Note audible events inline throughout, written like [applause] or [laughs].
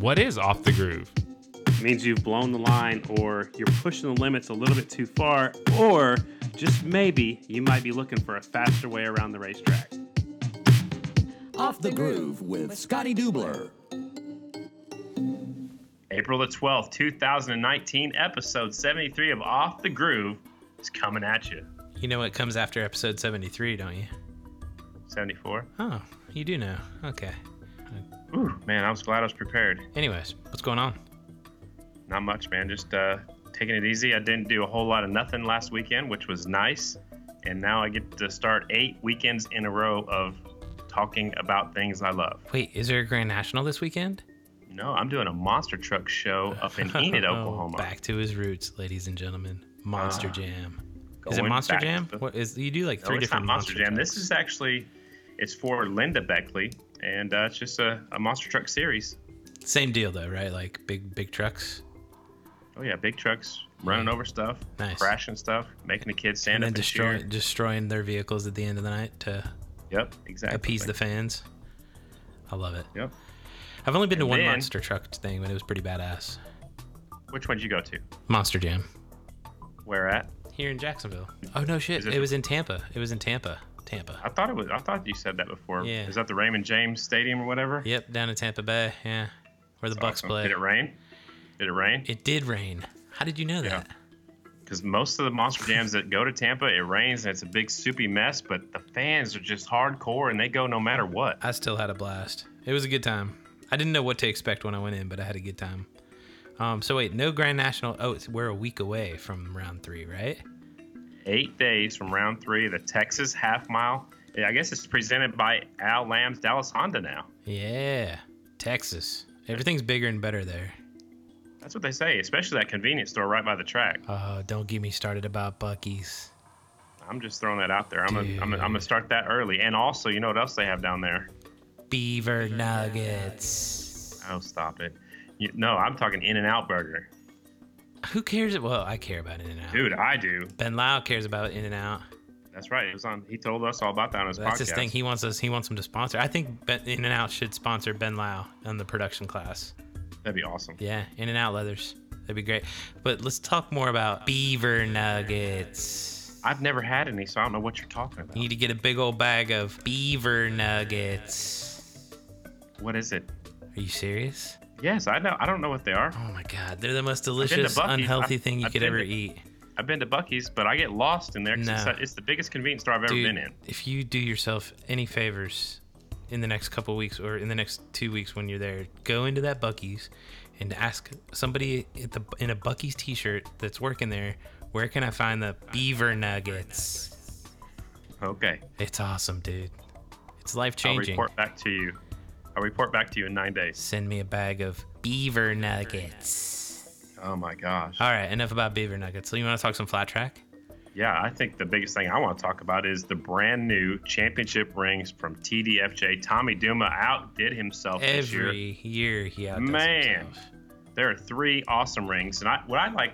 What is off the groove? It means you've blown the line or you're pushing the limits a little bit too far, or just maybe you might be looking for a faster way around the racetrack. Off the Groove with Scotty Dubler. April the 12th, 2019, episode 73 of Off the Groove is coming at you. You know what comes after episode 73, don't you? 74. Oh, you do know. Okay. Ooh, man, I was glad I was prepared. Anyways, what's going on? Not much, man. Just uh, taking it easy. I didn't do a whole lot of nothing last weekend, which was nice. And now I get to start eight weekends in a row of talking about things I love. Wait, is there a Grand National this weekend? No, I'm doing a monster truck show up in Enid, Oh, [laughs] Oklahoma. Back to his roots, ladies and gentlemen. Monster Ah, Jam. Is it Monster Jam? to- What is you do like No, three different not Monster Jam. trucks. This is actually it's for Linda Beckley, and uh, it's just a, a monster truck series. same deal though, right? Like big big trucks. Oh yeah, big trucks running over stuff, Nice. crashing stuff, making the kids stand and then up and cheer. destroying destroying their vehicles at the end of the night to Yep, exactly. appease the fans. I love it. Yep. I've only been to one then- monster truck thing, but it was pretty badass. Which one did you go to? Monster Jam Where at? here in Jacksonville. Oh no shit! It, it- was in Tampa. It was in Tampa. Tampa. I thought it was. I thought you said that before. Yeah. Is that the Raymond James Stadium or whatever? Yep, down in Tampa Bay. Yeah, where the Bucs Awesome. play. Did it rain? Did it rain? It did rain. How did you know Yeah. that? Because most of the monster jams that go to Tampa, it rains and it's a big soupy mess. But the fans are just hardcore and they go no matter what. I still had a blast. It was a good time. I didn't know what to expect when I went in, but I had a good time. Um, so wait, no Grand National. Oh, it's, we're a week away from round three, right? Eight days from round three, the Texas half mile. Yeah, I guess it's presented by Al Lamb's Dallas Honda now. Yeah, Texas. Everything's bigger and better there. That's what they say, especially that convenience store right by the track. Oh, don't get me started about Buc-ee's. I'm just throwing that out there. I'm gonna, I'm gonna, I'm gonna start that early. And also, you know what else they have down there? Beaver Nuggets. Oh, stop it. You, no, I'm talking In and Out Burger. Who cares? Well, I care about In and Out. Dude, I do. Ben Lowe cares about In and Out. That's right. It was on. He told us all about that on his podcast. That's podcast. his thing. He wants us. He wants him to sponsor. I think In and Out should sponsor Ben Lowe on the production class. That'd be awesome. Yeah, In and Out leathers. That'd be great. But let's talk more about Beaver Nuggets. I've never had any, so I don't know what you're talking about. You need to get a big old bag of Beaver Nuggets. What is it? Are you serious? Yes, I know. I don't know what they are. Oh my god, they're the most delicious, unhealthy I've- thing you I've could ever to- eat. I've been to Buc-ee's, but I get lost in there 'cause it's, No. it's the biggest convenience store I've ever Dude, been in. if you do yourself any favors in the next couple weeks or in the next two weeks when you're there, go into that Buc-ee's and ask somebody at the in a Buc-ee's T-shirt that's working there, where can I find the Beaver Nuggets? Okay. It's awesome, dude. It's life changing. I'll report back to you. I'll report back to you in nine days. Send me a bag of Beaver Nuggets. Oh my gosh. All right, enough about Beaver Nuggets. So you want to talk some flat track? Yeah, I think the biggest thing I want to talk about is the brand new championship rings from TDFJ. Tommy Duma outdid himself this year. Every year he outdoes Man. himself. There are three awesome rings, and I, what I like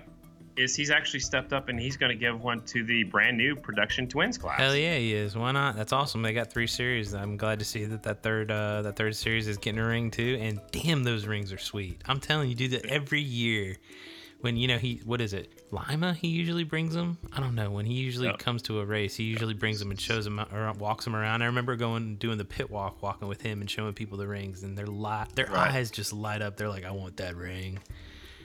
is he's actually stepped up and he's going to give one to the brand new production twins class. Hell yeah, he is. Why not? That's awesome. They got three series. I'm glad to see that that third uh, that third series is getting a ring too. And damn, those rings are sweet. I'm telling you, do that every year. When you know he, what is it? Lima. He usually brings them. I don't know. When he usually Yep. comes to a race, he usually brings them and shows them or walks them around. I remember going doing the pit walk, walking with him and showing people the rings, and their light, their Right. eyes just light up. They're like, I want that ring.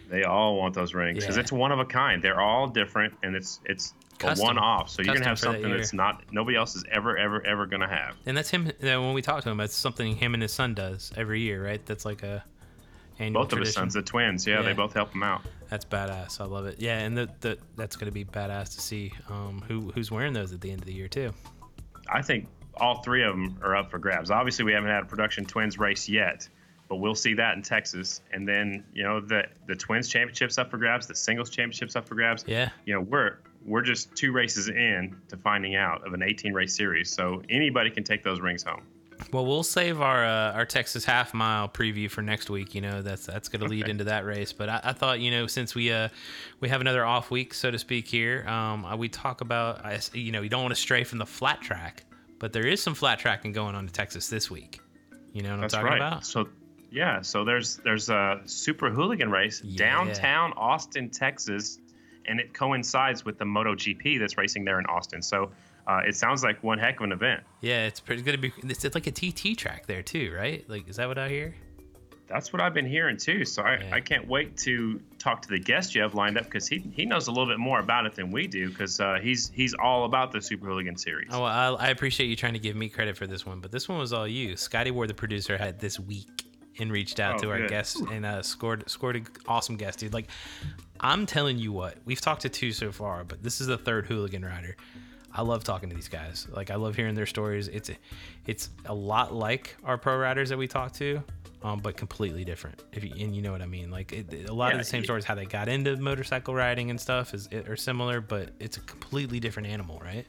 They all want those rings because Yeah. it's one of a kind. They're all different, and it's it's a one off. So you're gonna have for that something that's not nobody else is ever ever ever gonna have. And that's him. When we talk to him, that's something him and his son does every year, right? That's like a annual Both of his sons, the twins, yeah, Yeah. they both help him out. That's badass. I love it. Yeah, and the, the that's gonna be badass to see um, who who's wearing those at the end of the year too. I think all three of them are up for grabs. Obviously, we haven't had a production twins race yet, but we'll see that in Texas. And then you know the the twins championships up for grabs, the singles championships up for grabs. Yeah. You know we're we're just two races in to finding out of an 18 race series, so anybody can take those rings home. Well, we'll save our uh, our Texas half mile preview for next week. You know, that's that's going to lead Okay. into that race. But I, I thought, you know, since we uh we have another off week, so to speak, here, um, uh, we talk about, I, you know, you don't want to stray from the flat track, but there is some flat tracking going on in Texas this week. You know what That's I'm talking right. about? So Yeah, so there's there's a super hooligan race Yeah. downtown Austin, Texas, and it coincides with the MotoGP that's racing there in Austin. So uh, it sounds like one heck of an event. Yeah, it's pretty going to be. It's, it's like a TT track there too, right? Like, is that what I hear? That's what I've been hearing too. So I, Yeah. I can't wait to talk to the guest you have lined up because he, he knows a little bit more about it than we do because uh, he's he's all about the Super Hooligan series. Oh, well, I, I appreciate you trying to give me credit for this one, but this one was all you. Scotty Ward, the producer, had this week and reached out Oh, to our good. guests and uh, scored scored an awesome guest, dude. Like, I'm telling you what, we've talked to two so far, but this is the third hooligan rider. I love talking to these guys. Like, I love hearing their stories. It's a, it's a lot like our pro riders that we talk to, um, but completely different. If you, and you know what I mean. Like, it, a lot Yeah, of the same it- stories how they got into motorcycle riding and stuff is are similar, but it's a completely different animal, right?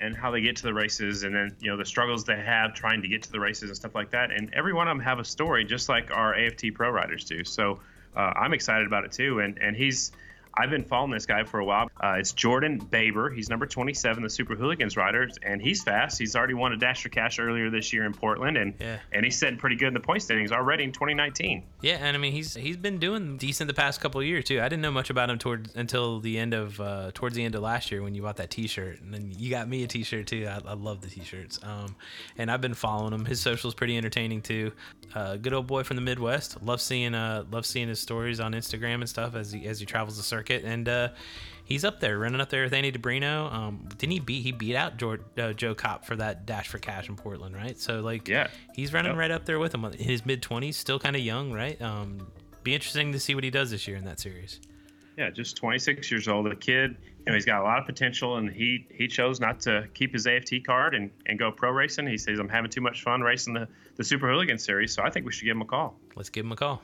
And how they get to the races and then you know the struggles they have trying to get to the races and stuff like that. And every one of them have a story just like our AFT pro riders do. So uh, i'm excited about it too. And and he's I've been following this guy for a while. Uh, it's Jordan Baber. He's number 27, the Super Hooligans riders, and he's fast. He's already won a Dash for Cash earlier this year in Portland, and Yeah. and he's sitting pretty good in the point standings already in 2019. Yeah, and I mean he's he's been doing decent the past couple of years too. I didn't know much about him towards until the end of uh, towards the end of last year when you bought that T-shirt, and then you got me a T-shirt too. I, I love the T-shirts, um, and I've been following him. His socials pretty entertaining too. Uh, good old boy from the Midwest. Love seeing uh love seeing his stories on Instagram and stuff as he as he travels the circuit, and uh, he's up there running up there with Andy DiBrino. Um, didn't he beat he beat out George, uh, Joe Kopp for that dash for cash in Portland, right? So like Yeah. He's running Yep. right up there with him in his mid 20s, still kind of young, right? Um, be interesting to see what he does this year in that series. Yeah, just 26 years old. a kid, you know, he's got a lot of potential, and he he chose not to keep his AFT card and, and go pro racing. He says, "I'm having too much fun racing the the Super Hooligan Series, so I think we should give him a call." Let's give him a call.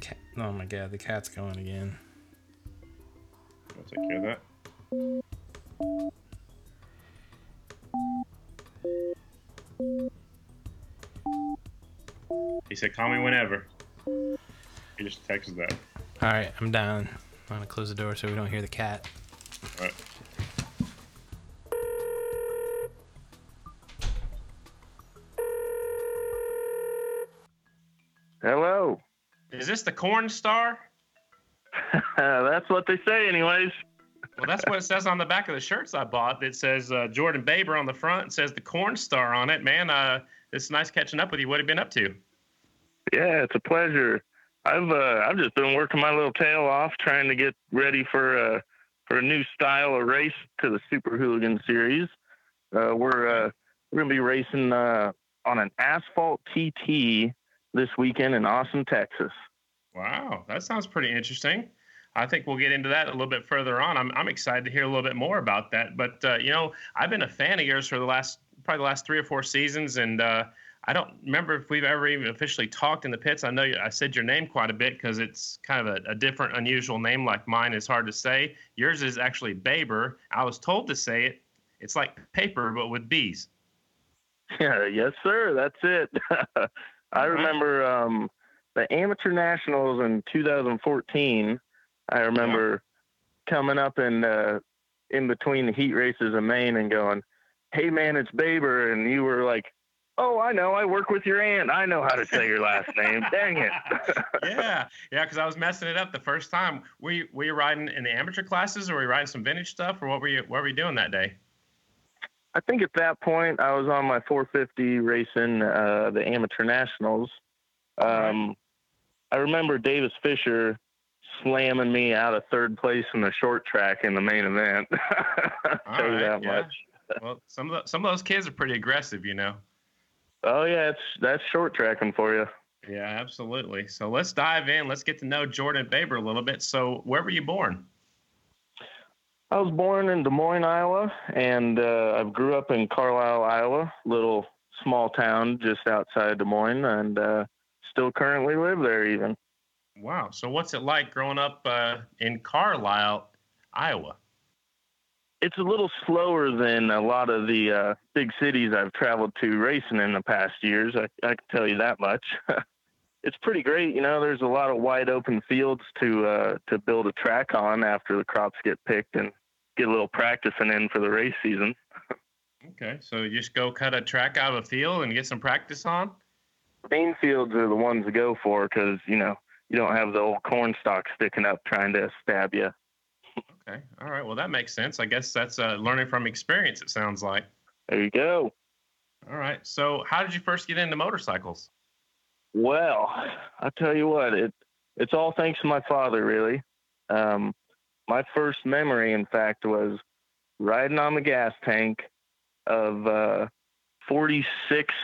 Cat. Oh my god, the cat's going again. I'll take care of that. He said, "Call me whenever." He just texted that. All right, I'm down. I'm gonna close the door so we don't hear the cat. All right. Hello. Is this the Corn Star? [laughs] That's what they say, anyways. Well, that's what it says on the back of the shirts I bought. It says uh, Jordan Baber on the front. It says the Corn Star on it. Man, uh, it's nice catching up with you. What have you been up to? Yeah, it's a pleasure. I've uh, I've just been working my little tail off trying to get ready for uh, for a new style of race to the Super Hooligan Series. Uh, we're uh, we're gonna be racing uh, on an asphalt TT this weekend in Austin, Texas. Wow, that sounds pretty interesting. I think we'll get into that a little bit further on. I'm, I'm excited to hear a little bit more about that. But, uh, you know, I've been a fan of yours for the last, probably the last three or four seasons. And I don't remember if we've ever even officially talked in the pits. I know you, I said your name quite a bit because it's kind of a, a different, unusual name like mine is hard to say. Yours is actually Baber. I was told to say it. It's like paper, but with bees. [laughs] Yeah, yes, sir. That's it. [laughs] I remember um, the amateur nationals in 2014. I remember coming up and uh, in between the heat races in Maine and going, "Hey, man, it's Baber," and you were like, "Oh, I know. I work with your aunt. I know how to say your last [laughs] name. Dang it." [laughs] yeah, yeah, because I was messing it up the first time. Were you, were you riding in the amateur classes, or were you riding some vintage stuff, or what were you what were you doing that day? I think at that point I was on my 450 racing uh, the amateur nationals. Um, I remember Davis Fisher slamming me out of third place in the short track in the main event. [laughs] I'll you that yeah. much. Well, some of the, some of those kids are pretty aggressive, you know. Oh yeah, it's that's short tracking for you. Yeah, absolutely. So let's dive in. Let's get to know Jordan Baber a little bit. So, where were you born? I was born in Des Moines, Iowa, and uh, I grew up in Carlisle, Iowa, little small town just outside Des Moines, and uh, still currently live there even. Wow. So, what's it like growing up uh, in Carlisle, Iowa? It's a little slower than a lot of the uh, big cities I've traveled to racing in the past years. I, I can tell you that much. [laughs] it's pretty great, you know. There's a lot of wide open fields to uh, to build a track on after the crops get picked and get a little practicing in for the race season. Okay, so you just go cut a track out of a field and get some practice on. Bean fields are the ones to go for because you know you don't have the old corn stalk sticking up trying to stab you. Okay, all right. Well, that makes sense. I guess that's uh, learning from experience. It sounds like. There you go. All right. So, how did you first get into motorcycles? Well, I tell you what, it it's all thanks to my father, really. Um, my first memory, in fact, was riding on the gas tank of uh, 46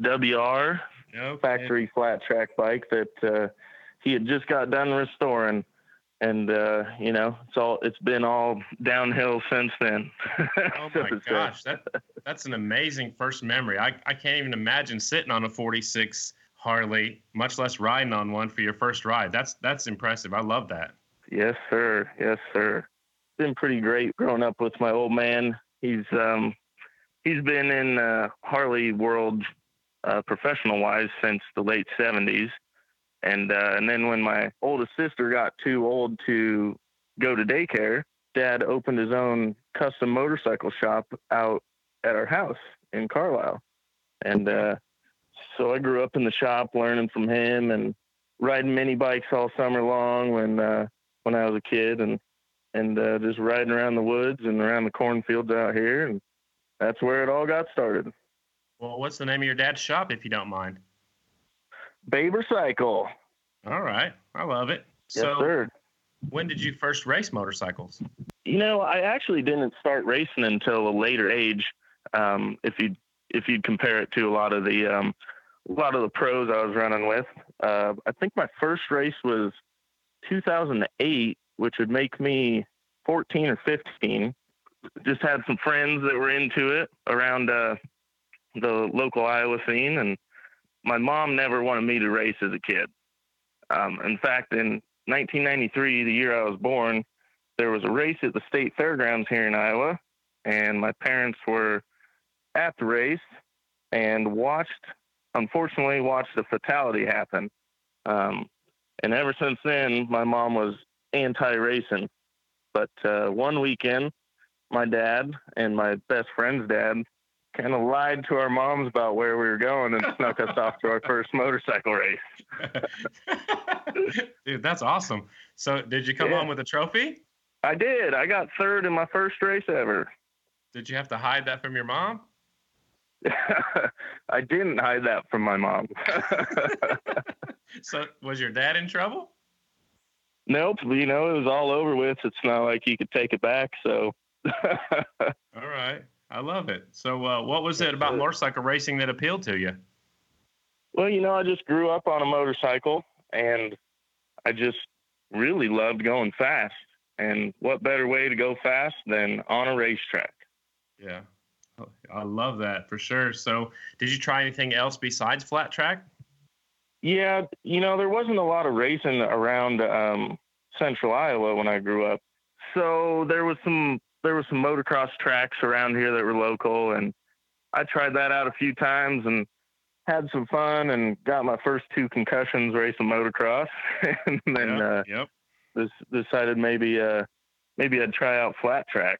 WR Okay. factory flat track bike that uh, he had just got done restoring, and uh, you know, it's all it's been all downhill since then. [laughs] Oh my gosh, that that's an amazing first memory. I, I can't even imagine sitting on a 46 Harley, much less riding on one for your first ride. That's that's impressive. I love that. Yes, sir. Yes, sir. Been pretty great growing up with my old man. He's um he's been in uh, Harley world uh, professional wise since the late seventies, and uh, and then when my oldest sister got too old to go to daycare, Dad opened his own custom motorcycle shop out at our house in Carlisle, and uh, so I grew up in the shop learning from him and riding mini bikes all summer long when uh, when I was a kid and and uh, just riding around the woods and around the cornfields out here and that's where it all got started. Well, what's the name of your dad's shop, if you don't mind? Baber Cycle. All right, I love it. Yes, So, sir. when did you first race motorcycles? You know, I actually didn't start racing until a later age. Um, if you if you compare it to a lot of the um, a lot of the pros I was running with, uh, I think my first race was 2008, which would make me 14 or 15. Just had some friends that were into it around uh, the local Iowa scene, and my mom never wanted me to race as a kid. Um, in fact, in 1993, the year I was born, there was a race at the state fairgrounds here in Iowa, and my parents were at the race and watched, unfortunately, watched a fatality happen. Um, and ever since then, my mom was anti-racing. But uh, one weekend, my dad and my best friend's dad kind of lied to our moms about where we were going and snuck us off to our first motorcycle race. [laughs] Dude, that's awesome. So, did you come Yeah. home with a trophy? I did. I got third in my first race ever. Did you have to hide that from your mom? [laughs] I didn't hide that from my mom. [laughs] So, was your dad in trouble? nope. You know, it was all over with. It's not like you could take it back. So, All right. I love it. So, uh, what was it about motorcycle racing that appealed to you? well, you know, I just grew up on a motorcycle and I just really loved going fast. And what better way to go fast than on a racetrack? Yeah. Oh, I love that for sure. So, did you try anything else besides flat track? Yeah, you know, there wasn't a lot of racing around um, central Iowa when I grew up. So there was some there were some motocross tracks around here that were local and I tried that out a few times and had some fun and got my first two concussions racing motocross [laughs] and then uh yep. des- decided maybe uh maybe I'd try out flat track.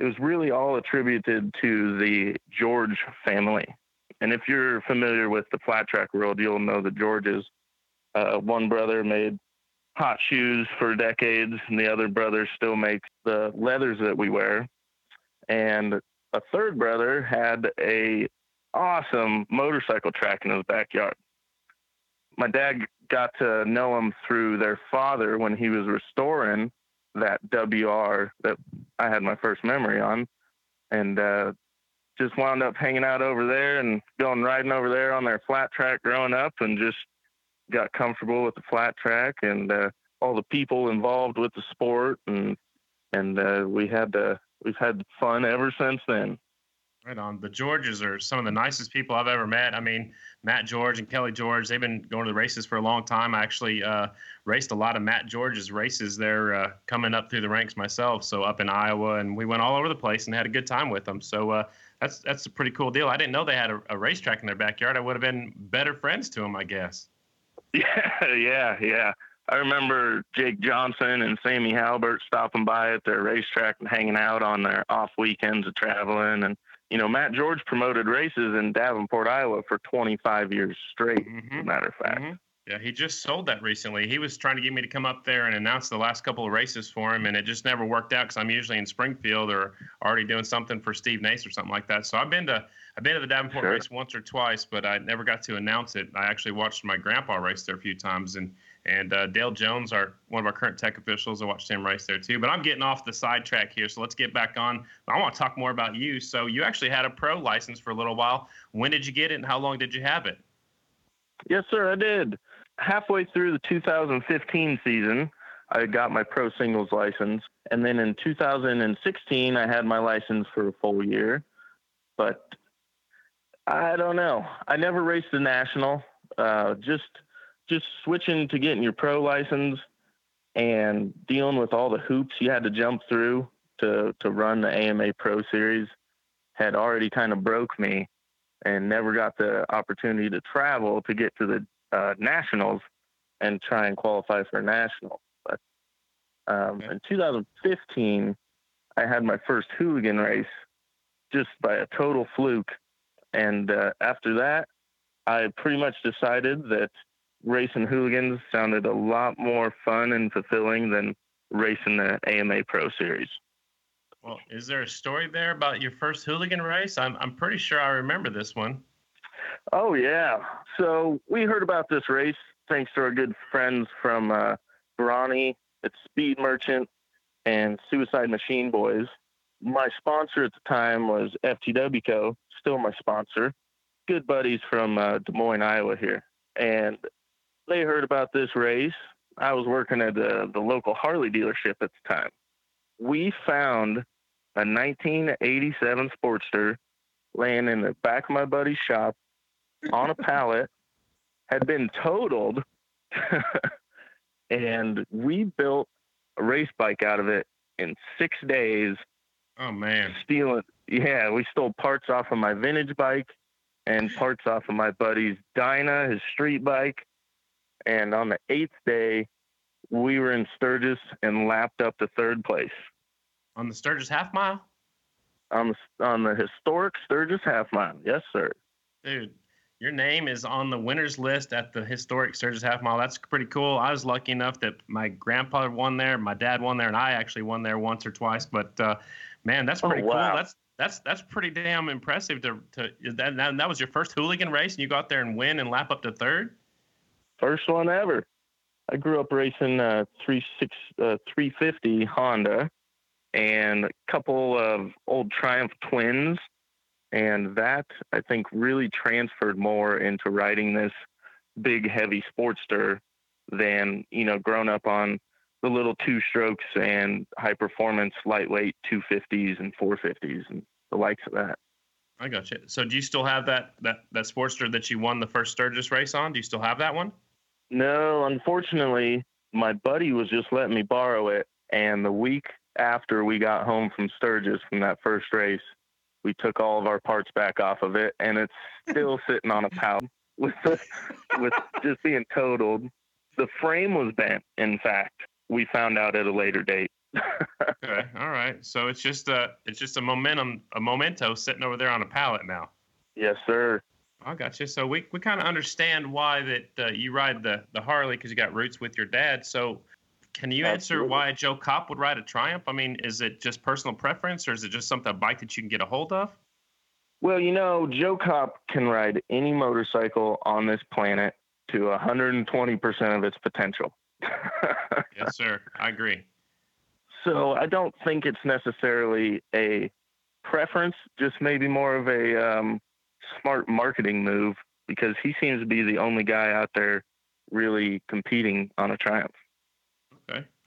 It was really all attributed to the George family. And if you're familiar with the flat track world, you'll know the Georges. Uh, one brother made hot shoes for decades, and the other brother still makes the leathers that we wear. And a third brother had a awesome motorcycle track in his backyard. My dad got to know him through their father when he was restoring that WR that I had my first memory on, and uh, just wound up hanging out over there and going riding over there on their flat track growing up, and just got comfortable with the flat track and uh, all the people involved with the sport, and and uh, we had uh, we've had fun ever since then. Right on. The Georges are some of the nicest people I've ever met. I mean, Matt George and Kelly George, they've been going to the races for a long time. I actually uh, raced a lot of Matt George's races there uh, coming up through the ranks myself. So up in Iowa, and we went all over the place and had a good time with them. So uh, that's that's a pretty cool deal. I didn't know they had a, a racetrack in their backyard. I would have been better friends to them, I guess. [laughs] Yeah, yeah, yeah. I remember Jake Johnson and Sammy Halbert stopping by at their racetrack and hanging out on their off weekends of traveling. And you know, Matt George promoted races in Davenport, Iowa for 25 years straight, as a Mhm. matter of fact. Mhm. Yeah, he just sold that recently. He was trying to get me to come up there and announce the last couple of races for him, and it just never worked out because I'm usually in Springfield or already doing something for Steve Nace or something like that. So I've been to I've been to the Davenport Sure. race once or twice, but I never got to announce it. I actually watched my grandpa race there a few times, and and uh, Dale Jones, our one of our current tech officials, I watched him race there too. But I'm getting off the sidetrack here, so let's get back on. I want to talk more about you. So you actually had a pro license for a little while. When did you get it, and how long did you have it? Yes, sir, I did. Halfway through the 2015 season, I got my pro singles license. And then in 2016, I had my license for a full year. But I don't know. I never raced a national. Uh, just just switching to getting your pro license and dealing with all the hoops you had to jump through to to run the AMA Pro Series had already kind of broke me and never got the opportunity to travel to get to the uh, nationals and try and qualify for a national. But um, in 2015, I had my first hooligan race just by a total fluke. And uh, after that, I pretty much decided that racing hooligans sounded a lot more fun and fulfilling than racing the AMA Pro Series. Well, is there a story there about your first hooligan race? I'm I'm pretty sure I remember this one. Oh yeah. So we heard about this race thanks to our good friends from uh, it's Speed Merchant, and Suicide Machine Boys. My sponsor at the time was FTW Co. Still my sponsor. Good buddies from uh, Des Moines, Iowa here, and they heard about this race. I was working at the the local Harley dealership at the time. We found a 1987 Sportster laying in the back of my buddy's shop on a pallet, had been totaled, [laughs] and we built a race bike out of it in six days. Oh man. Stealing, yeah, we stole parts off of my vintage bike and parts off of my buddy's Dyna, his street bike. And on the eighth day, we were in Sturgis and lapped up to third place On the Sturgis half mile? on the on the historic Sturgis half mile. Yes, sir. Dude, your name is on the winners list at the historic Sturgis half mile. That's pretty cool. I was lucky enough that my grandpa won there, my dad won there, and I actually won there once or twice. But uh, man, that's Oh, pretty wow. cool. That's that's that's pretty damn impressive. To to that, that that was your first hooligan race, and you go out there and win and lap up to third. First one ever. I grew up racing uh, three six uh, 350 Honda and a couple of old Triumph twins, and that I think really transferred more into riding this big heavy Sportster than you know growing up on the little two strokes and high performance lightweight 250s and 450s and the likes of that. I got you. So do you still have that that that Sportster that you won the first Sturgis race on? Do you still have that one? No, unfortunately, my buddy was just letting me borrow it. And the week after we got home from Sturgis from that first race, we took all of our parts back off of it, and it's still [laughs] sitting on a pallet with the, with just being totaled. The frame was bent. In fact, we found out at a later date. [laughs] Okay, all right. So it's just a it's just a momentum a memento sitting over there on a pallet now. yes, sir. I got you. So we, we kind of understand why that uh, you ride the the Harley because you got roots with your dad. So can you answer why Joe Kopp would ride a Triumph? I mean, is it just personal preference, or is it just something a bike that you can get a hold of? Well, you know, Joe Kopp can ride any motorcycle on this planet to 120% of its potential. [laughs] Yes, sir. I agree. So I don't think it's necessarily a preference, just maybe more of a um, smart marketing move because he seems to be the only guy out there really competing on a Triumph.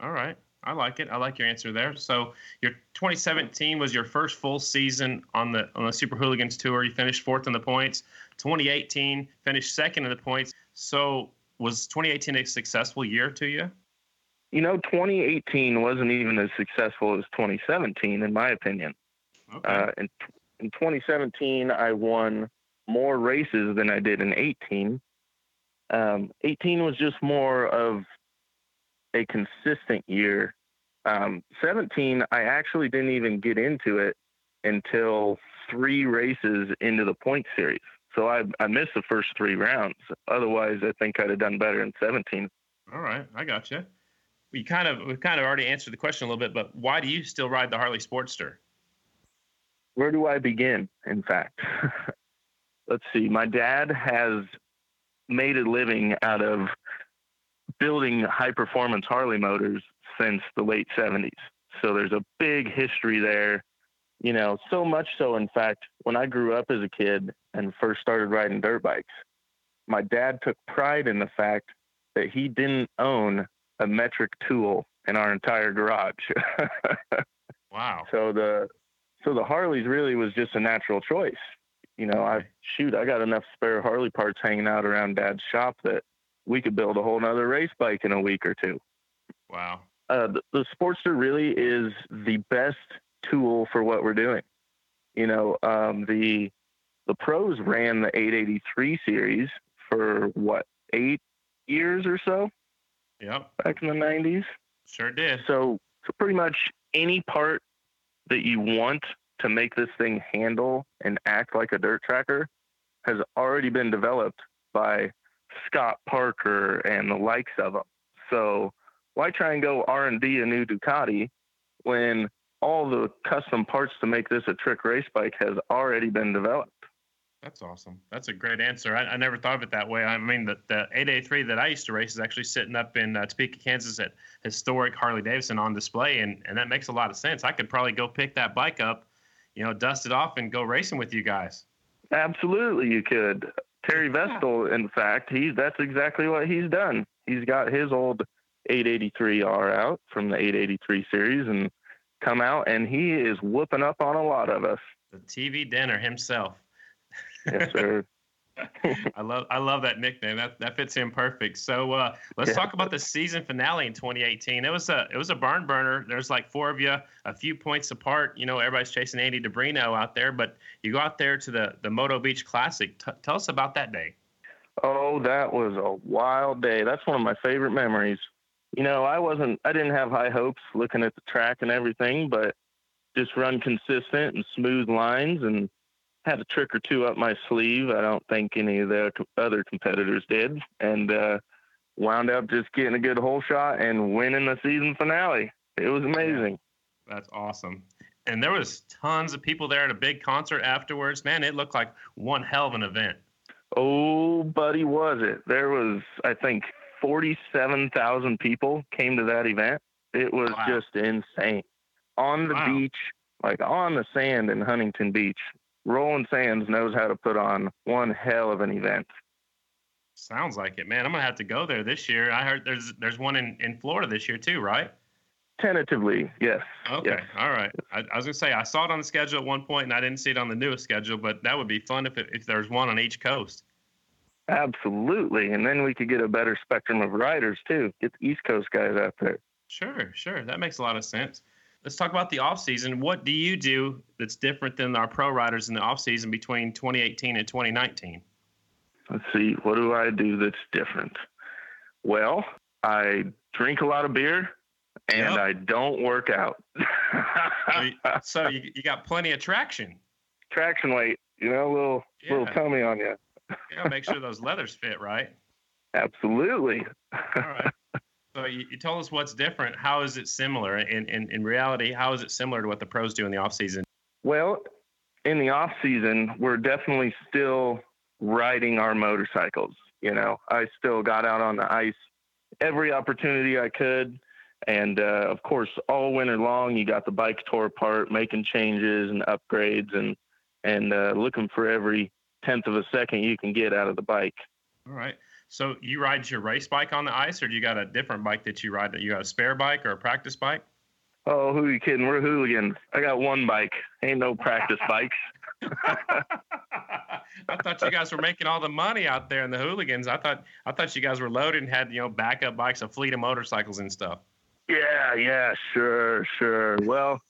All right. I like it. I like your answer there. So your 2017 was your first full season on the on the Super Hooligans tour. You finished fourth in the points. 2018 finished second in the points. So was 2018 a successful year to you? You know, 2018 wasn't even as successful as 2017, in my opinion. Okay. Uh, in, in 2017, I won more races than I did in 18. Um, 18 was just more of a consistent year. Um, 17, I actually didn't even get into it until three races into the point series. So I, I missed the first three rounds. Otherwise, I think I'd have done better in 17. All right, I got you. We kind of we kind of already answered the question a little bit, but why do you still ride the Harley Sportster? Where do I begin? In fact, [laughs] let's see. My dad has made a living out of building high performance Harley motors since the late 70s. So there's a big history there. You know, so much so, in fact, when I grew up as a kid and first started riding dirt bikes, my dad took pride in the fact that he didn't own a metric tool in our entire garage. [laughs] Wow. so the so the Harleys really was just a natural choice. You know, I shoot, I got enough spare Harley parts hanging out around Dad's shop that we could build a whole nother race bike in a week or two. Wow. Uh, the, the Sportster really is the best tool for what we're doing. You know, um, the the pros ran the 883 series for what eight years or so Yep. back in the 90s. Sure did. So, so pretty much any part that you want to make this thing handle and act like a dirt tracker has already been developed by Scott Parker and the likes of them. So why try and go R and D a new Ducati when all the custom parts to make this a trick race bike has already been developed? That's awesome. That's a great answer. I, I never thought of it that way. I mean, the, the 883 that I used to race is actually sitting up in uh, Topeka, Kansas at historic Harley Davidson on display, and, and that makes a lot of sense. I could probably go pick that bike up, you know, dust it off, and go racing with you guys. Absolutely, you could. Terry Vestal, in fact, he's that's exactly what he's done. He's got his old 883R out from the 883 series and come out, and he is whooping up on a lot of us. The TV dinner himself. Yes, sir. [laughs] I love I love that nickname. That that fits in perfect. So uh, let's Yeah. talk about the season finale in 2018. It was a it was a barn burner. There's like four of you, a few points apart. You know, everybody's chasing Andy DiBrino out there, but you go out there to the the Moto Beach Classic. T- tell us about that day. Oh, that was a wild day. That's one of my favorite memories. You know, I wasn't, I didn't have high hopes looking at the track and everything, but just run consistent and smooth lines and had a trick or two up my sleeve. I don't think any of the other competitors did. And, uh, wound up just getting a good hole shot and winning the season finale. It was amazing. That's awesome. And there was tons of people there at a big concert afterwards. Man, it looked like one hell of an event. Oh, buddy, was it? There was, I think, 47,000 people came to that event. It was Wow. just insane. On the Wow. beach, like on the sand in Huntington Beach, Roland Sands knows how to put on one hell of an event. Sounds like it, man. I'm gonna have to go there this year. I heard there's there's one in, in Florida this year too, right? Tentatively, yes. Okay, Yes. all right. I, I was gonna say I saw it on the schedule at one point, and I didn't see it on the newest schedule. But that would be fun if it, if there's one on each coast. Absolutely. And then we could get a better spectrum of riders, too. Get the East Coast guys out there. Sure, sure. That makes a lot of sense. Let's talk about the off season. What do you do that's different than our pro riders in the off season between 2018 and 2019? Let's see, what do I do that's different? Well, I drink a lot of beer and Yep. I don't work out. [laughs] [laughs] So you- you, you got plenty of traction. Traction weight, you know, a little little tummy on you. Yeah, make sure those leathers fit right. [laughs] Absolutely. All right. So you, you told us what's different. How is it similar? In, in in reality, how is it similar to what the pros do in the off season? Well, in the off season, we're definitely still riding our motorcycles. You know, I still got out on the ice every opportunity I could. And uh, of course, all winter long, you got the bike tore apart, making changes and upgrades, and and uh, looking for every tenth of a second you can get out of the bike. All right. So you ride your race bike on the ice, or do you got a different bike that you ride? That you got a spare bike or a practice bike? Oh, who are you kidding? We're hooligans. I got one bike. Ain't no practice bikes. [laughs] I thought you guys were making all the money out there in the hooligans. I thought I thought you guys were loaded and had you know backup bikes, a fleet of motorcycles and stuff. Yeah, yeah, sure, sure. Well,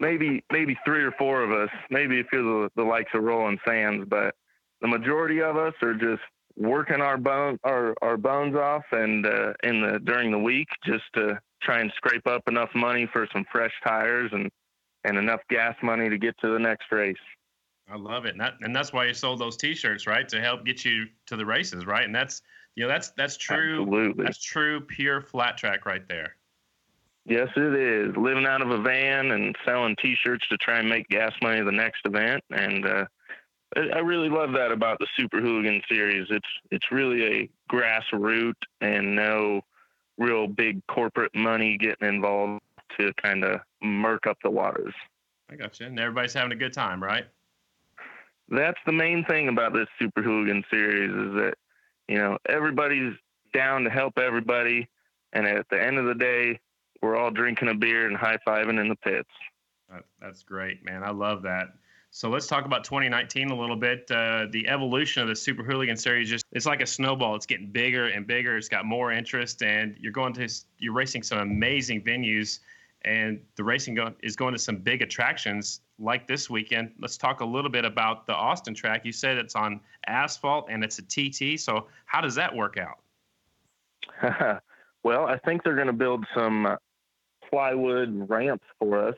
maybe maybe three or four of us, maybe a few of the, the likes of Roland Sands, but the majority of us are just working our bone our, our bones off and uh, in the during the week just to try and scrape up enough money for some fresh tires and and enough gas money to get to the next race. I love it, and, that, and that's why you sold those T-shirts, right? To help get you to the races, right? And that's you know that's that's true. Absolutely. That's true, pure flat track right there. Yes, it is. Living out of a van and selling T-shirts to try and make gas money the next event, and uh, I really love that about the Super Hooligan series. It's it's really a grassroots and no real big corporate money getting involved to kind of murk up the waters. I got you. And everybody's having a good time, right? That's the main thing about this Super Hooligan series is that you know everybody's down to help everybody, and at the end of the day, we're all drinking a beer and high fiving in the pits. That's great, man. I love that. So let's talk about 2019 a little bit. Uh, the evolution of the Super Hooligan Series just it's like a snowball. It's getting bigger and bigger. It's got more interest, and you're going to you're racing some amazing venues, and the racing go, is going to some big attractions like this weekend. Let's talk a little bit about the Austin track. You said it's on asphalt and it's a TT. So how does that work out? [laughs] well, I think they're going to build some plywood ramps for us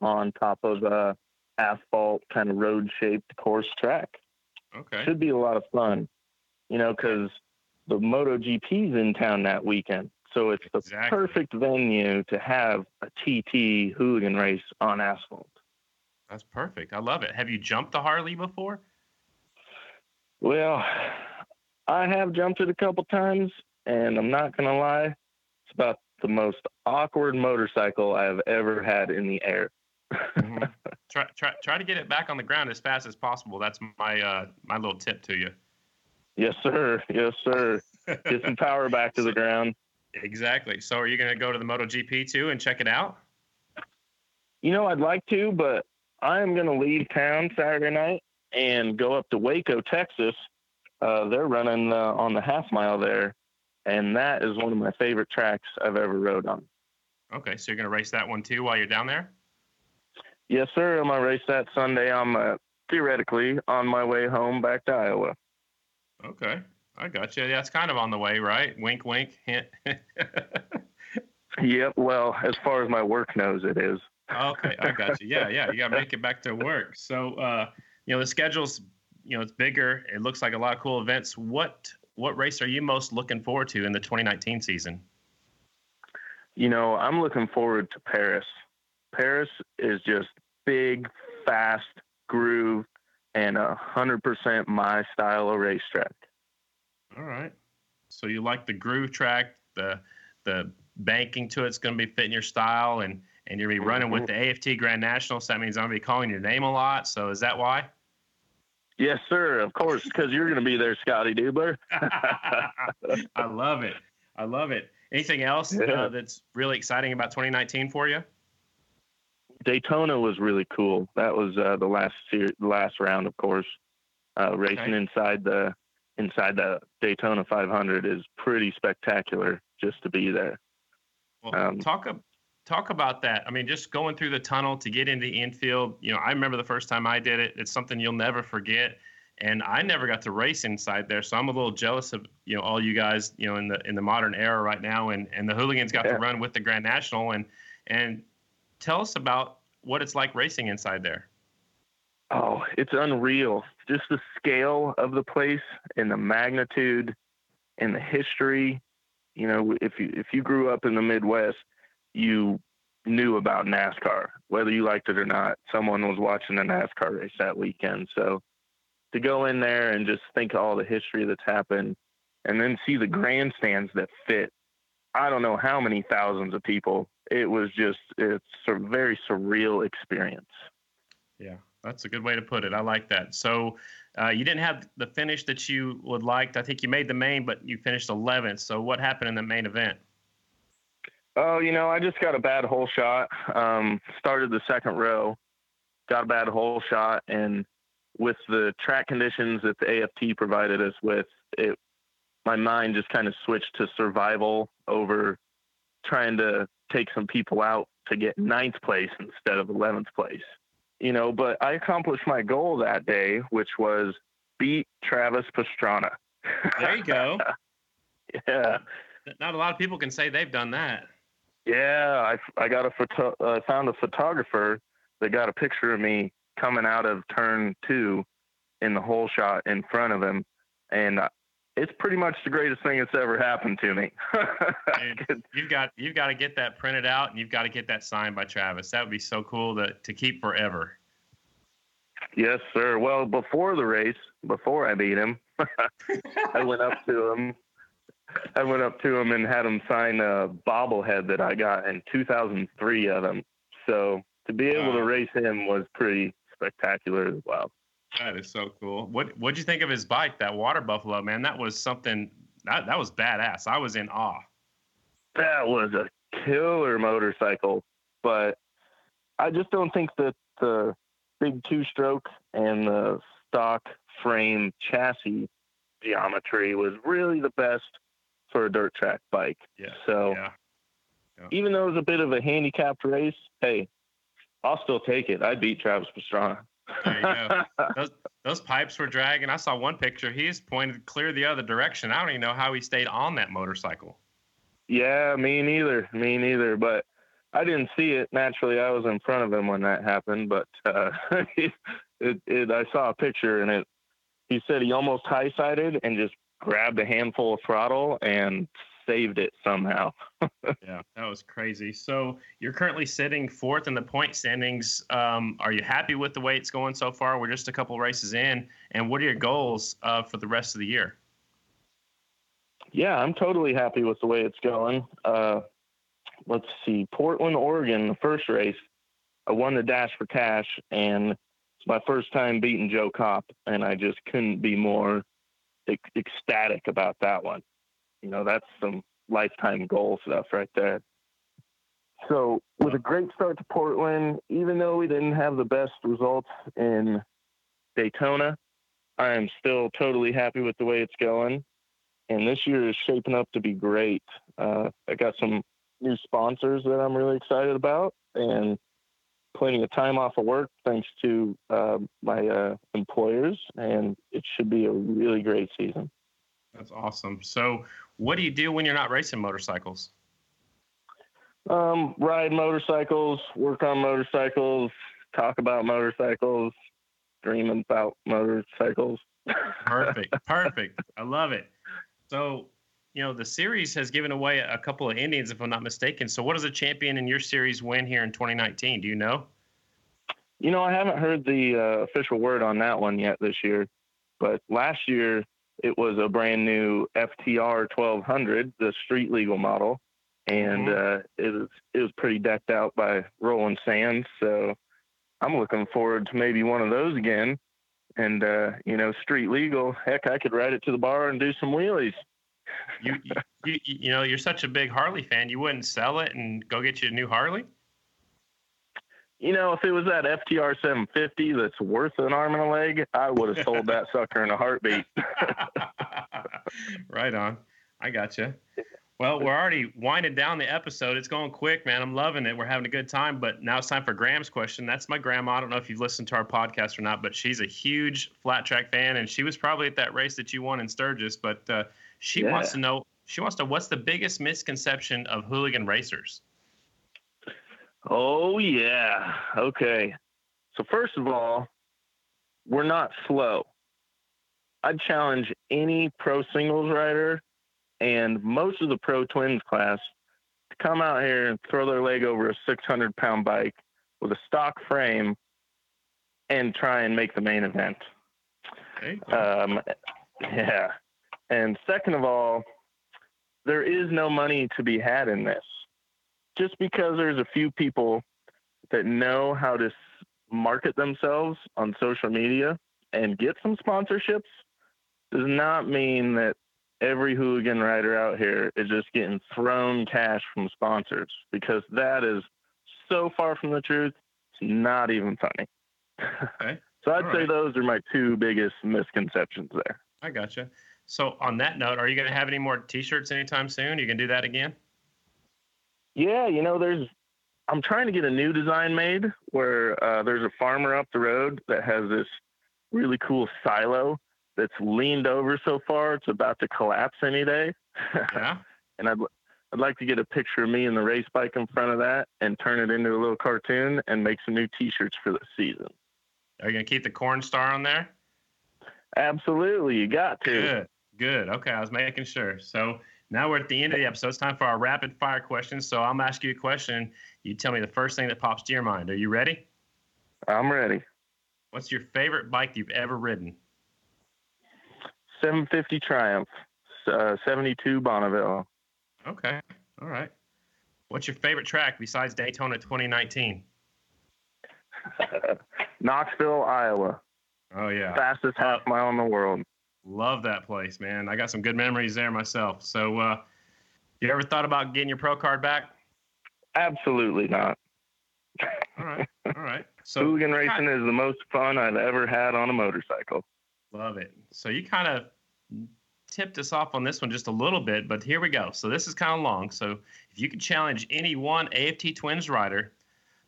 on top of uh, asphalt kind of road shaped course track. Okay. Should be a lot of fun, you know, because the MotoGP's in town that weekend. So it's the Exactly. perfect venue to have a TT hooligan race on asphalt. That's perfect. I love it. Have you jumped the Harley before? Well, I have jumped it a couple times, and I'm not going to lie, it's about the most awkward motorcycle I have ever had in the air. Mhm. [laughs] try, try, try to get it back on the ground as fast as possible. That's my uh, my little tip to you. Yes, sir. Yes, sir. Get some [laughs] power back to the ground. Exactly. So, are you going to go to the MotoGP too and check it out? You know, I'd like to, but I am going to leave town Saturday night and go up to Waco, Texas. Uh, they're running uh, on the half mile there, and that is one of my favorite tracks I've ever rode on. Okay, so you're going to race that one too while you're down there. Yes, sir. I'm gonna race that Sunday. I'm uh, theoretically on my way home back to Iowa. Okay, I got you. That's kind of on the way, right? Wink, wink, hint. [laughs] Yep. Well, as far as my work knows, it is. okay, I got you. Yeah, yeah, you got to make it back to work. So, uh, you know, the schedule's, you know, it's bigger. It looks like a lot of cool events. What what race are you most looking forward to in the 2019 season? You know, I'm looking forward to Paris. Paris is just big, fast groove, and a hundred percent my style of racetrack. All right. So you like the groove track, the the banking to it's going to be fitting your style, and and you're gonna be running with the AFT Grand National. So that means I'm gonna be calling your name a lot. So is that why? Yes, sir. Of course, because you're gonna be there, Scotty Dubler. [laughs] I love it. I love it. Anything else Yeah. uh, that's really exciting about 2019 for you? Daytona was really cool. That was uh, the last ser- last round, of course. Uh, racing Okay. inside the inside the Daytona 500 is pretty spectacular just to be there. Well, Um, talk talk about that. I mean, just going through the tunnel to get into the infield. You know, I remember the first time I did it. It's something you'll never forget. And I never got to race inside there, so I'm a little jealous of you know all you guys you know in the in the modern era right now, and and the hooligans got Yeah. to run with the Grand National, and and tell us about what it's like racing inside there. Oh, it's unreal. Just the scale of the place and the magnitude and the history. You know, if you if you grew up in the Midwest, you knew about NASCAR, whether you liked it or not. Someone was watching a NASCAR race that weekend. So to go in there and just think all the history that's happened and then see the grandstands that fit I don't know how many thousands of people. It was just it's a very surreal experience. Yeah, that's a good way to put it. I like that. So uh, you didn't have the finish that you would liked. I think you made the main, but you finished 11th. So what happened in the main event? Oh, you know, I just got a bad hole shot. Um, started the second row, got a bad hole shot, and with the track conditions that the AFT provided us with, it my mind just kind of switched to survival over trying to take some people out to get ninth place instead of eleventh place. You know, but I accomplished my goal that day, which was beat Travis Pastrana. There you go. [laughs] yeah. Not a lot of people can say they've done that. Yeah, I, I got a photo, uh, found a photographer that got a picture of me coming out of turn two in the hole shot in front of him, and it's pretty much the greatest thing that's ever happened to me. Dude, you've got you've got to get that printed out, and you've got to get that signed by Travis. That would be so cool to to keep forever. yes, sir. Well, before the race, before I beat him, [laughs] I went up to him. I went up to him and had him sign a bobblehead that I got in 2003 of him. So to be able to race him was pretty spectacular as well. That is so cool. What what'd you think of his bike, that water buffalo, man? That was something that that was badass. I was in awe. That was a killer motorcycle, but I just don't think that the big two stroke and the stock frame chassis geometry was really the best for a dirt track bike. Yeah. So Yeah. even though it was a bit of a handicapped race, hey, I'll still take it. I beat Travis Pastrana. There you go. [laughs] Those those pipes were dragging. I saw one picture. He's pointed clear the other direction. I don't even know how he stayed on that motorcycle. Yeah, me neither. Me neither. But I didn't see it. Naturally, I was in front of him when that happened. But uh, [laughs] it, it, I saw a picture, and it. He said he almost high sided and just grabbed a handful of throttle and saved it somehow. [laughs] Yeah, that was crazy. So you're currently sitting fourth in the point standings. Um, are you happy with the way it's going so far? We're just a couple races in, and what are your goals uh, for the rest of the year? Yeah, I'm totally happy with the way it's going. Uh, let's see, Portland, Oregon, the first race, I won the dash for cash, and it's my first time beating Joe Kopp, and I just couldn't be more ec- ecstatic about that one. You know, that's some lifetime goal stuff right there. So, with a great start to Portland, even though we didn't have the best results in Daytona, I am still totally happy with the way it's going and this year is shaping up to be great. Uh, I got some new sponsors that I'm really excited about, and plenty of time off of work thanks to uh, my uh, employers, and it should be a really great season. That's awesome. So, what do you do when you're not racing motorcycles? Um, ride motorcycles, work on motorcycles, talk about motorcycles, dream about motorcycles. [laughs] Perfect. Perfect. I love it. So, you know, the series has given away a couple of Indians, if I'm not mistaken. So, what does a champion in your series win here in 2019? Do you know? You know, I haven't heard the uh, official word on that one yet this year, but last year it was a brand new FTR 1200, the street legal model, and uh, it was it was pretty decked out by Roland Sands. So I'm looking forward to maybe one of those again. And uh, you know, street legal. Heck, I could ride it to the bar and do some wheelies. You, you, you, you know, you're such a big Harley fan. You wouldn't sell it and go get you a new Harley? You know, if it was that FTR 750 that's worth an arm and a leg, I would have sold that [laughs] sucker in a heartbeat. [laughs] right on. I got you. Well, we're already winding down the episode. It's going quick, man. I'm loving it. We're having a good time. But now it's time for Graham's question. That's my grandma. I don't know if you've listened to our podcast or not, but she's a huge flat track fan, and she was probably at that race that you won in Sturgis. But uh, she Yeah. wants to know. She wants to what's the biggest misconception of hooligan racers. Oh, yeah. Okay. So, first of all, we're not slow. I'd challenge any pro singles rider and most of the pro twins class to come out here and throw their leg over a 600 pound bike with a stock frame and try and make the main event. Okay. Um, yeah. And second of all, there is no money to be had in this. Just because there's a few people that know how to market themselves on social media and get some sponsorships does not mean that every hooligan rider out here is just getting thrown cash from sponsors because that is so far from the truth. It's not even funny. [laughs] Okay. so I'd All say right. those are my two biggest misconceptions there. I gotcha. So on that note, are you going to have any more T-shirts anytime soon? You can do that again. Yeah, you know, there's. I'm trying to get a new design made where uh, there's a farmer up the road that has this really cool silo that's leaned over so far it's about to collapse any day. Yeah. [laughs] and I'd I'd like to get a picture of me and the race bike in front of that and turn it into a little cartoon and make some new T-shirts for the season. Are you gonna keep the corn star on there? Absolutely, you got to. Good, good. Okay, I was making sure. So now we're at the end of the episode. It's time for our rapid fire questions. So I'm going to ask you a question. You tell me the first thing that pops to your mind. Are you ready? I'm ready. What's your favorite bike you've ever ridden? 750 Triumph, uh, 72 Bonneville. Okay, all right. What's your favorite track besides Daytona 2019? [laughs] Knoxville, Iowa. Oh yeah, Fastest half mile in the world. Love that place, man. I got some good memories there myself. So, uh, you ever thought about getting your pro card back? Absolutely not. All right, [laughs] all right. So Hooligan racing is the most fun I've ever had on a motorcycle. Love it. So you kind of tipped us off on this one just a little bit, but here we go. So this is kind of long. So if you could challenge any one AFT Twins rider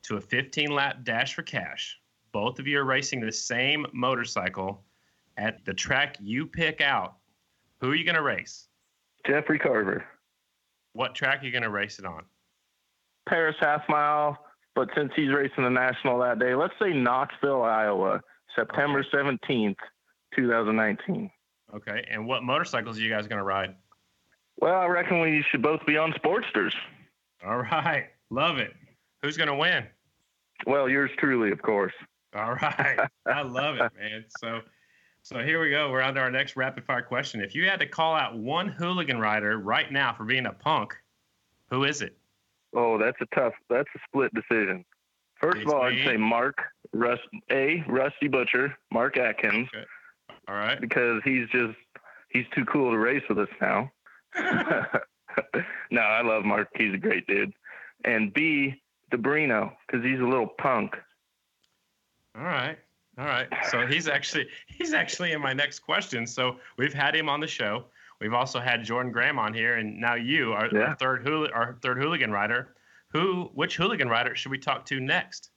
to a 15 lap dash for cash, both of you are racing the same motorcycle at the track you pick out. Who are you going to race? Jeffrey Carver, What track are you going to race it on? Paris half mile, but since he's racing the national that day, let's say Knoxville, Iowa, September 17th, 2019. Okay. And what motorcycles are you guys going to ride? Well, I reckon we should both be on Sportsters. All right. Love it. Who's going to win? Well, yours truly, of course. All right. I love it, man. So so here we go. We're on to our next rapid fire question. If you had to call out one hooligan rider right now for being a punk, who is it? Oh, that's a tough. That's a split decision. First It's of all, me. I'd say Mark Rust A. Rusty Butcher, Mark Atkins, Okay. All right. because he's just he's too cool to race with us now. [laughs] no, I love Mark. He's a great dude. And B. DiBrino, because he's a little punk. All right. All right. So he's actually [laughs] he's actually in my next question. So we've had him on the show. We've also had Jordan Graham on here, and now you, our, Yeah. our third hool- our third hooligan rider. Who? Which hooligan rider should we talk to next?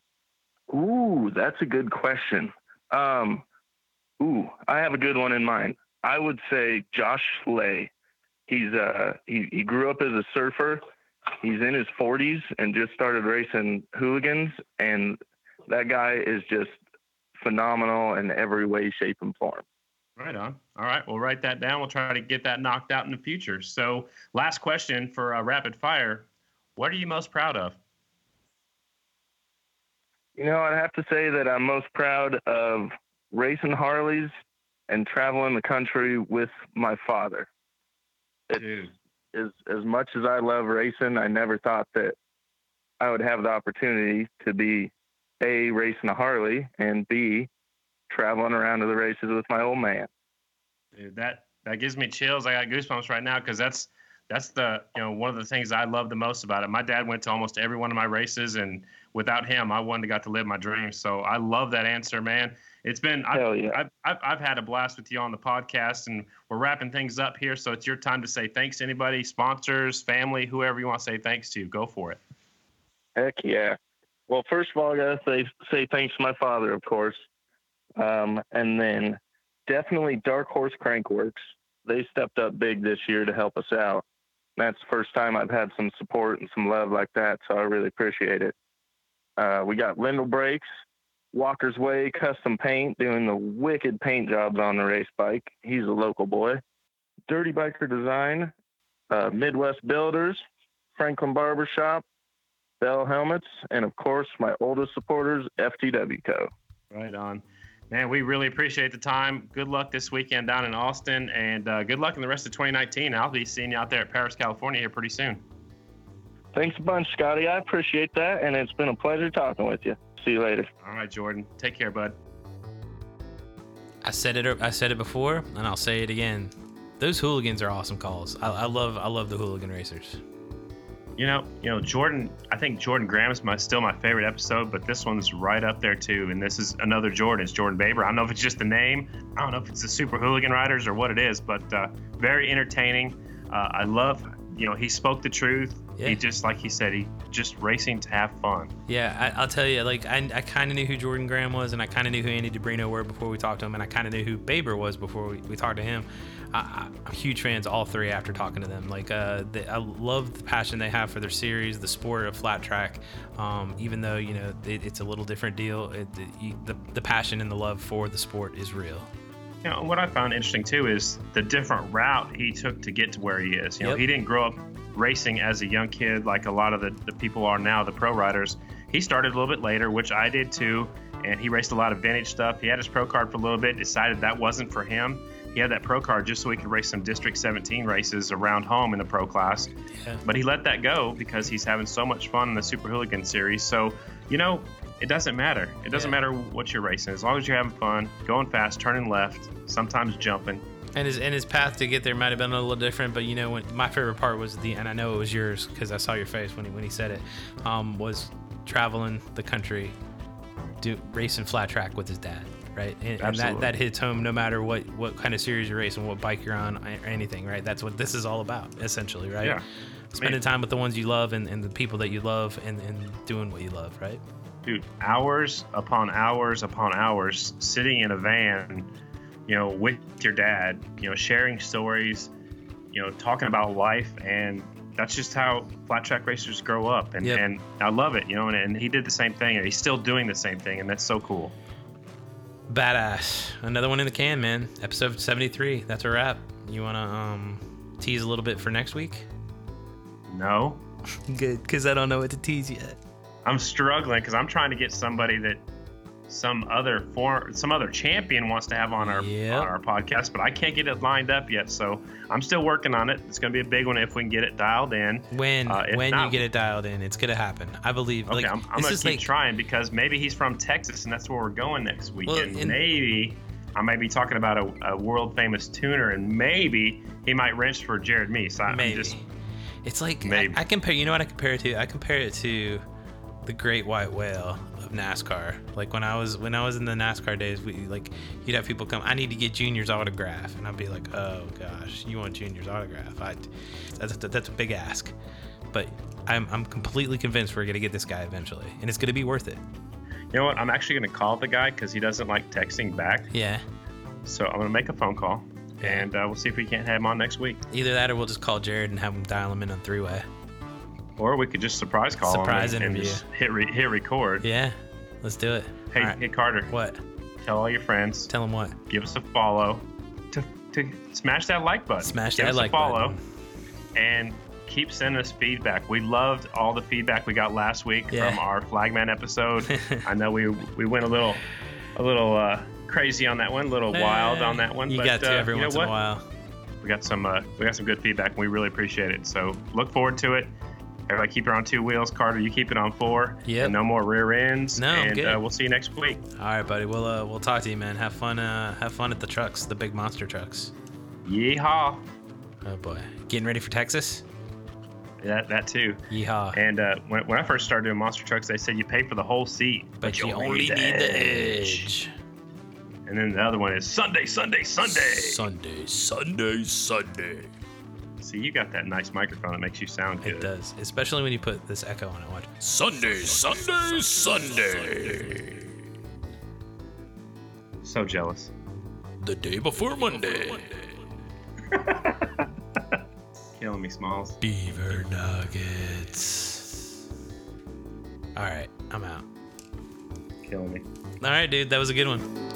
Ooh, that's a good question. Um, ooh, I have a good one in mind. I would say Josh Slay. He's uh he, he grew up as a surfer. He's in his 40s and just started racing hooligans, and that guy is just phenomenal in every way, shape, and form. Right on. All right, we'll write that down. We'll try to get that knocked out in the future. So, last question for uh, rapid fire: What are you most proud of? You know, I'd have to say that I'm most proud of racing Harleys and traveling the country with my father. It's, Dude, as as much as I love racing, I never thought that I would have the opportunity to be a racing a Harley and b traveling around to the races with my old man. dude, that that gives me chills. I got goosebumps right now because that's that's the you know one of the things I love the most about it. My dad went to almost every one of my races, and without him, I wouldn't have got to live my dreams. So I love that answer, man. It's been I, Hell yeah. I've, I've, I've had a blast with you on the podcast, and we're wrapping things up here. So it's your time to say thanks to anybody, sponsors, family, whoever you want to say thanks to. Go for it. Heck yeah. Well, first of all, I gotta say say thanks to my father, of course, um, and then definitely Dark Horse Crankworks. They stepped up big this year to help us out. That's the first time I've had some support and some love like that, so I really appreciate it. Uh, we got Lyndall Brakes, Walker's Way Custom Paint doing the wicked paint jobs on the race bike. He's a local boy. Dirty Biker Design, uh, Midwest Builders, Franklin Barbershop, Bell Helmets, and of course, my oldest supporters, FTW Co. Right on. Man, we really appreciate the time. Good luck this weekend down in Austin, and uh, good luck in the rest of 2019. I'll be seeing you out there at Perris, California here pretty soon. Thanks a bunch, Scotty. I appreciate that, and it's been a pleasure talking with you. See you later. All right, Jordan. Take care, bud. I said it. I said it before, and I'll say it again. Those hooligans are awesome calls. I, I love. I love the hooligan racers. You know, you know, Jordan. I think Jordan Graham is my still my favorite episode, but this one's right up there too. And this is another Jordan. It's Jordan Baber. I don't know if it's just the name. I don't know if it's the Super Hooligan Riders or what it is, but uh, very entertaining. Uh, I love you know, he spoke the truth. Yeah. He just, like he said, he just racing to have fun. Yeah, I, I'll tell you, like, I, I kind of knew who Jordan Graham was, and I kind of knew who Andy DiBrino were before we talked to him, and I kind of knew who Baber was before we, we talked to him. I, I'm huge fans all three after talking to them. Like, uh, they, I love the passion they have for their series, the sport of flat track. Um, even though you know it, it's a little different deal, it, the the passion and the love for the sport is real. You know, what I found interesting too is the different route he took to get to where he is. You know, Yep. he didn't grow up racing as a young kid like a lot of the, the people are now, the pro riders. He started a little bit later, which I did too, and he raced a lot of vintage stuff. He had his pro card for a little bit, decided that wasn't for him. He had that pro card just so he could race some District 17 races around home in the pro class. Yeah. But he let that go because he's having so much fun in the Super Hooligan series. So, you know, it doesn't matter. It doesn't Yeah. matter what you're racing. As long as you're having fun, going fast, turning left, sometimes jumping. And his and his path to get there might have been a little different, but you know, when my favorite part was the, and I know it was yours because I saw your face when he when he said it, um, was traveling the country, do racing flat track with his dad, right? And, and that that hits home no matter what what kind of series you're racing, what bike you're on, or anything, right? That's what this is all about, essentially, right? Yeah. Spending time with the ones you love and, and the people that you love, and, and doing what you love, right? Dude, hours upon hours upon hours sitting in a van, you know, with your dad, you know, sharing stories, you know, talking about life. And that's just how flat track racers grow up. And, Yep. and I love it, you know, and, and he did the same thing and he's still doing the same thing. And that's so cool. Badass. Another one in the can, man. Episode 73. That's a wrap. You want to um, tease a little bit for next week? No, [laughs] Good, because I don't know what to tease yet. I'm struggling because I'm trying to get somebody that some other form, some other champion wants to have on our Yep. on our podcast, but I can't get it lined up yet. So I'm still working on it. It's going to be a big one if we can get it dialed in. When Uh, when not- you get it dialed in, it's gonna happen. I believe. Okay, like, I'm, I'm gonna keep like, trying because maybe he's from Texas and that's where we're going next weekend. and- maybe I might be talking about a, a world famous tuner, and maybe he might wrench for Jared Mees. I, I'm maybe. just it's like I, maybe. I compare. You know what I compare it to? I compare it to the Great White Whale of NASCAR. Like when I was when I was in the NASCAR days, we like you'd have people come. I need to get Junior's autograph, and I'd be like, oh gosh, you want Junior's autograph? I that's that's a big ask, but I'm I'm completely convinced we're gonna get this guy eventually, and it's gonna be worth it. you know what? I'm actually gonna call the guy because he doesn't like texting back. Yeah. So I'm gonna make a phone call, and uh, we'll see if we can't have him on next week. Either that, or we'll just call Jared and have him dial him in on three way. Or we could just surprise call Surprise him and, and interview. just hit re- hit record. Yeah, let's do it. Hey, right. hey Carter, What? tell all your friends, Tell them what? give us a follow, to, to smash that like button. Smash give that us like a follow, button. and keep sending us feedback. We loved all the feedback we got last week Yeah. from our Flagman episode. [laughs] I know we we went a little a little uh, crazy on that one, a little wild on that one. You but, got to uh, every you know once in a while. we got some uh, we got some good feedback and we really appreciate it so look forward to it everybody keep it on two wheels carter you keep it on four Yeah. no more rear ends No, and good. uh, we'll see you next week All right, buddy. We'll uh, we'll talk to you, man. Have fun. Uh, have fun at the trucks, the big monster trucks. yeehaw Oh boy, getting ready for Texas. that, that too Yeehaw! and uh, when, when i first started doing monster trucks they said you pay for the whole seat but you only need the edge. and then the other one is sunday sunday sunday Sunday, Sunday, Sunday. See you got that nice microphone that makes you sound good It does, especially when you put this echo on it. Watch. Sunday, Sunday, Sunday. so jealous The day before Monday. [laughs] killing me smalls Beaver nuggets. All right, I'm out. killing me All right, dude. That was a good one.